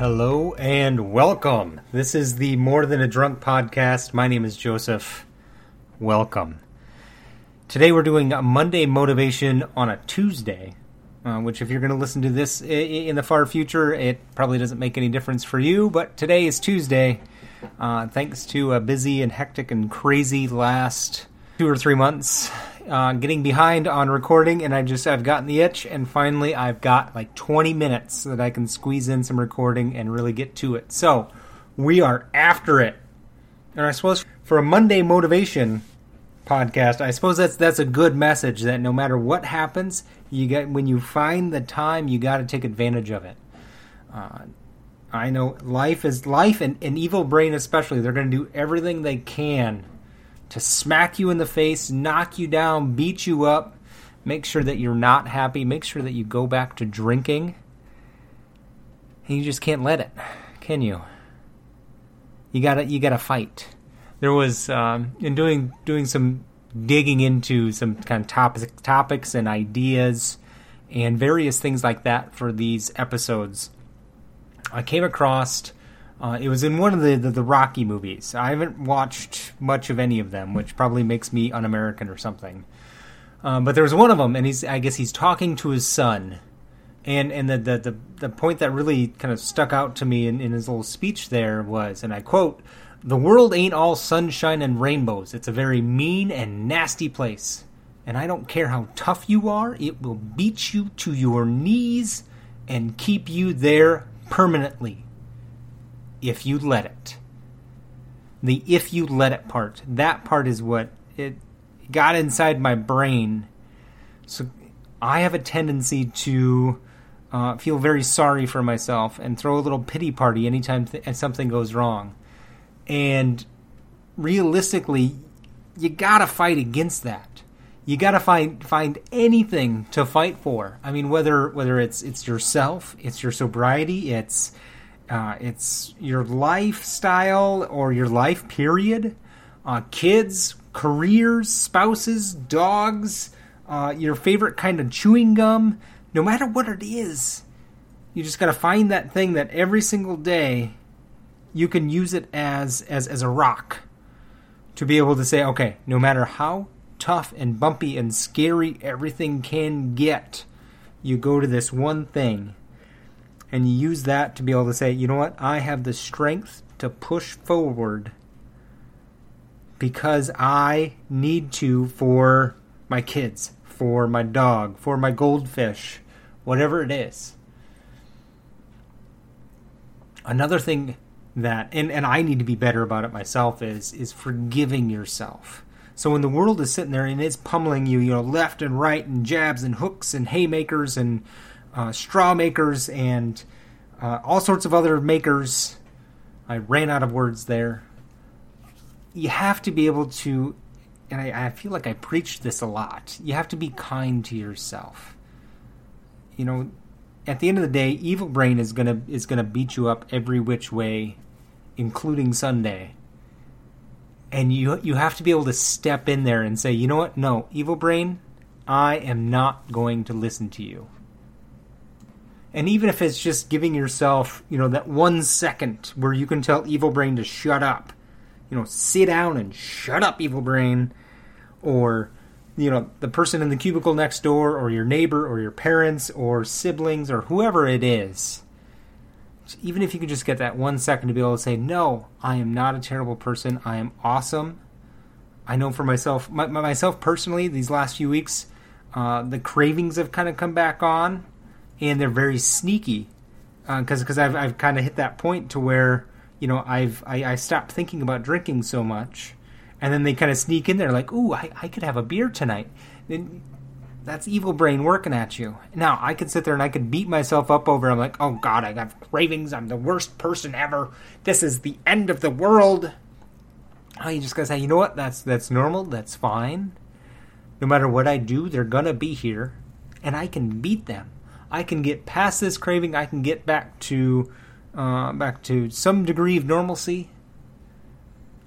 Hello and welcome. This is the More Than a Drunk podcast. My name is Joseph. Welcome. Today we're doing a Monday motivation on a Tuesday, uh, which, if you're going to listen to this in the far future, it probably doesn't make any difference for you. But today is Tuesday. Uh, thanks to a busy and hectic and crazy last two or three months, uh, getting behind on recording, and I just I've gotten the itch, and finally I've got like 20 minutes that I can squeeze in some recording and really get to it. So we are after it, and I suppose for a Monday motivation podcast, I suppose that's that's a good message that no matter what happens, you get when you find the time, you got to take advantage of it. Uh, I know life is life, and, and Evil Brain especially. They're going to do everything they can to smack you in the face, knock you down, beat you up, make sure that you're not happy, make sure that you go back to drinking. And you just can't let it, can you? You gotta you gotta fight. There was um, in doing doing some digging into some kind of topic, topics and ideas and various things like that for these episodes. I came across uh, it was in one of the, the, the Rocky movies. I haven't watched much of any of them, which probably makes me un-American or something. Um, but there was one of them, and he's I guess he's talking to his son, and and the the the, the point that really kind of stuck out to me in, in his little speech there was, and I quote, "The world ain't all sunshine and rainbows. It's a very mean and nasty place." And I don't care how tough you are, it will beat you to your knees and keep you there permanently if you let it. The if you let it part, that part is what it got inside my brain. So I have a tendency to uh, feel very sorry for myself and throw a little pity party anytime th- something goes wrong. And realistically, you gotta fight against that. You gotta find find anything to fight for. I mean, whether whether it's it's yourself, it's your sobriety, it's uh, it's your lifestyle or your life period, uh, kids, careers, spouses, dogs, uh, your favorite kind of chewing gum. No matter what it is, you just got to find that thing that every single day you can use it as as as a rock to be able to say, okay, no matter how tough and bumpy and scary everything can get, you go to this one thing and you use that to be able to say, you know what, I have the strength to push forward because I need to for my kids, for my dog, for my goldfish, whatever it is. Another thing that and, and I need to be better about it myself is is forgiving yourself. So when the world is sitting there and it's pummeling you, you know, left and right and jabs and hooks and haymakers and uh, straw makers and uh, all sorts of other makers. I ran out of words there. You have to be able to, and I, I feel like I preach this a lot. You have to be kind to yourself. You know, at the end of the day, Evil Brain is gonna is gonna beat you up every which way, including Sunday. And you you have to be able to step in there and say, you know what? No, Evil Brain, I am not going to listen to you and even if it's just giving yourself you know that one second where you can tell evil brain to shut up you know sit down and shut up evil brain or you know the person in the cubicle next door or your neighbor or your parents or siblings or whoever it is even if you can just get that one second to be able to say no i am not a terrible person. I am awesome. I know for myself my, myself personally these last few weeks uh, the cravings have kind of come back on and they're very sneaky because uh, because I've I've kind of hit that point to where you know I've I, I stopped thinking about drinking so much, and then they kind of sneak in there like, ooh, I, I could have a beer tonight. Then that's evil brain working at you. Now I could sit there and I could beat myself up over. I'm like, oh god, I got cravings. I'm the worst person ever. This is the end of the world. Oh, you just gotta say, you know what? That's that's normal. That's fine. No matter what I do, they're gonna be here, and I can beat them. I can get past this craving. I can get back to uh, back to some degree of normalcy.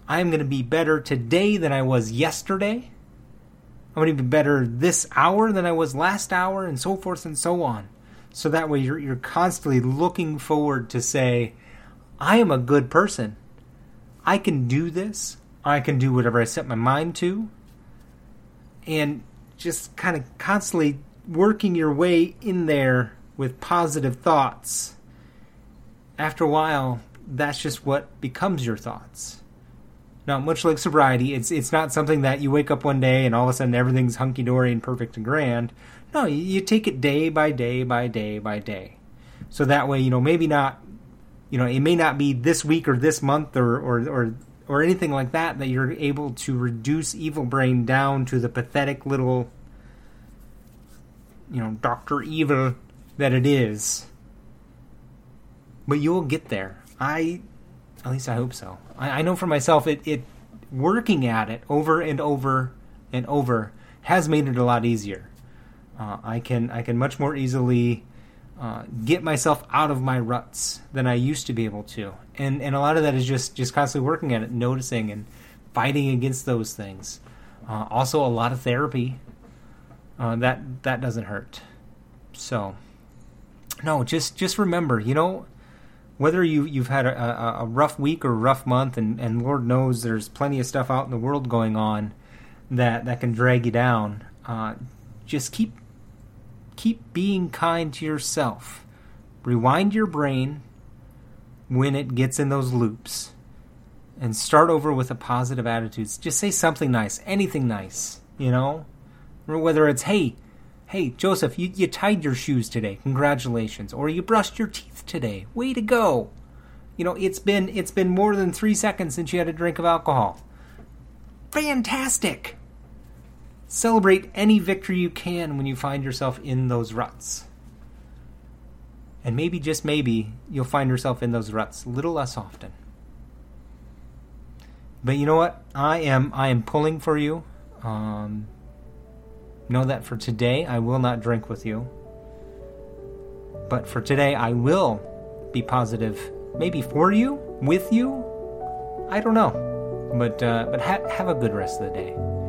I am going to be better today than I was yesterday. I'm going to be better this hour than I was last hour, and so forth and so on. So that way you're you're constantly looking forward to say, I am a good person. I can do this. I can do whatever I set my mind to. And just kind of constantly working your way in there with positive thoughts. After a while, that's just what becomes your thoughts. Now, much like sobriety, it's it's not something that you wake up one day and all of a sudden everything's hunky dory and perfect and grand. No, you, you take it day by day by day by day. So that way, you know, maybe not, you know, it may not be this week or this month or or or or anything like that that you're able to reduce evil brain down to the pathetic little, you know, Doctor Evil that it is. But you'll get there. I, at least I hope so. I, I know for myself, it, it working at it over and over and over has made it a lot easier. Uh, I can I can much more easily uh, get myself out of my ruts than I used to be able to, and and a lot of that is just just constantly working at it, noticing and fighting against those things. Uh, also, a lot of therapy. Uh, that that doesn't hurt. So, no, just just remember, you know, whether you you've had a, a, rough week or rough month, and and Lord knows there's plenty of stuff out in the world going on that that can drag you down. Uh, just keep keep being kind to yourself. Rewind your brain when it gets in those loops and start over with a positive attitude. Just say something nice, anything nice, you know? Or whether it's, hey, hey, Joseph, you, you tied your shoes today. Congratulations. Or you brushed your teeth today. Way to go. You know, it's been it's been more than three seconds since you had a drink of alcohol. Fantastic. Celebrate any victory you can when you find yourself in those ruts. And maybe, just maybe, you'll find yourself in those ruts a little less often. But you know what? I am I am pulling for you. Um, know that for today I will not drink with you. But for today I will be positive. Maybe for you, with you. I don't know. But uh, but ha- have a good rest of the day.